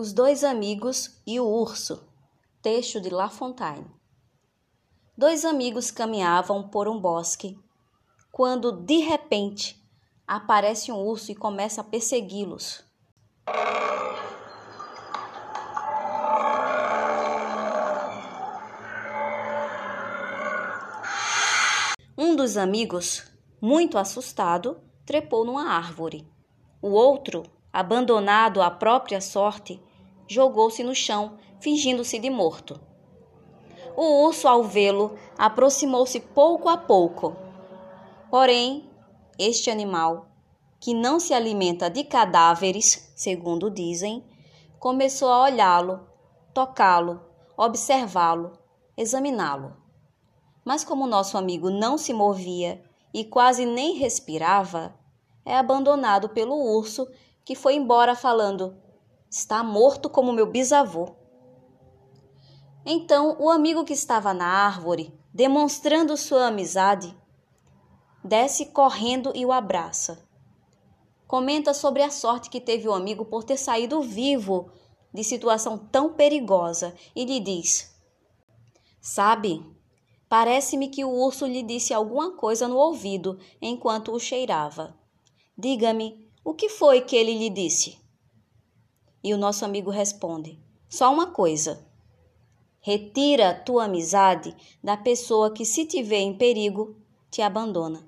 Os dois amigos e o urso. Texto de La Fontaine. Dois amigos caminhavam por um bosque quando, de repente, aparece um urso e começa a persegui-los. Um dos amigos, muito assustado, trepou numa árvore. O outro, abandonado à própria sorte, jogou-se no chão, fingindo-se de morto. O urso, ao vê-lo, aproximou-se pouco a pouco. Porém, este animal, que não se alimenta de cadáveres, segundo dizem, começou a olhá-lo, tocá-lo, observá-lo, examiná-lo. Mas como nosso amigo não se movia e quase nem respirava, é abandonado pelo urso, que foi embora falando: Está morto como meu bisavô. Então o amigo que estava na árvore, demonstrando sua amizade, desce correndo e o abraça. Comenta sobre a sorte que teve o amigo por ter saído vivo de situação tão perigosa e lhe diz: Sabe, parece-me que o urso lhe disse alguma coisa no ouvido enquanto o cheirava. Diga-me, o que foi que ele lhe disse? E o nosso amigo responde: Só uma coisa. Retira tua amizade da pessoa que, se te vê em perigo, te abandona.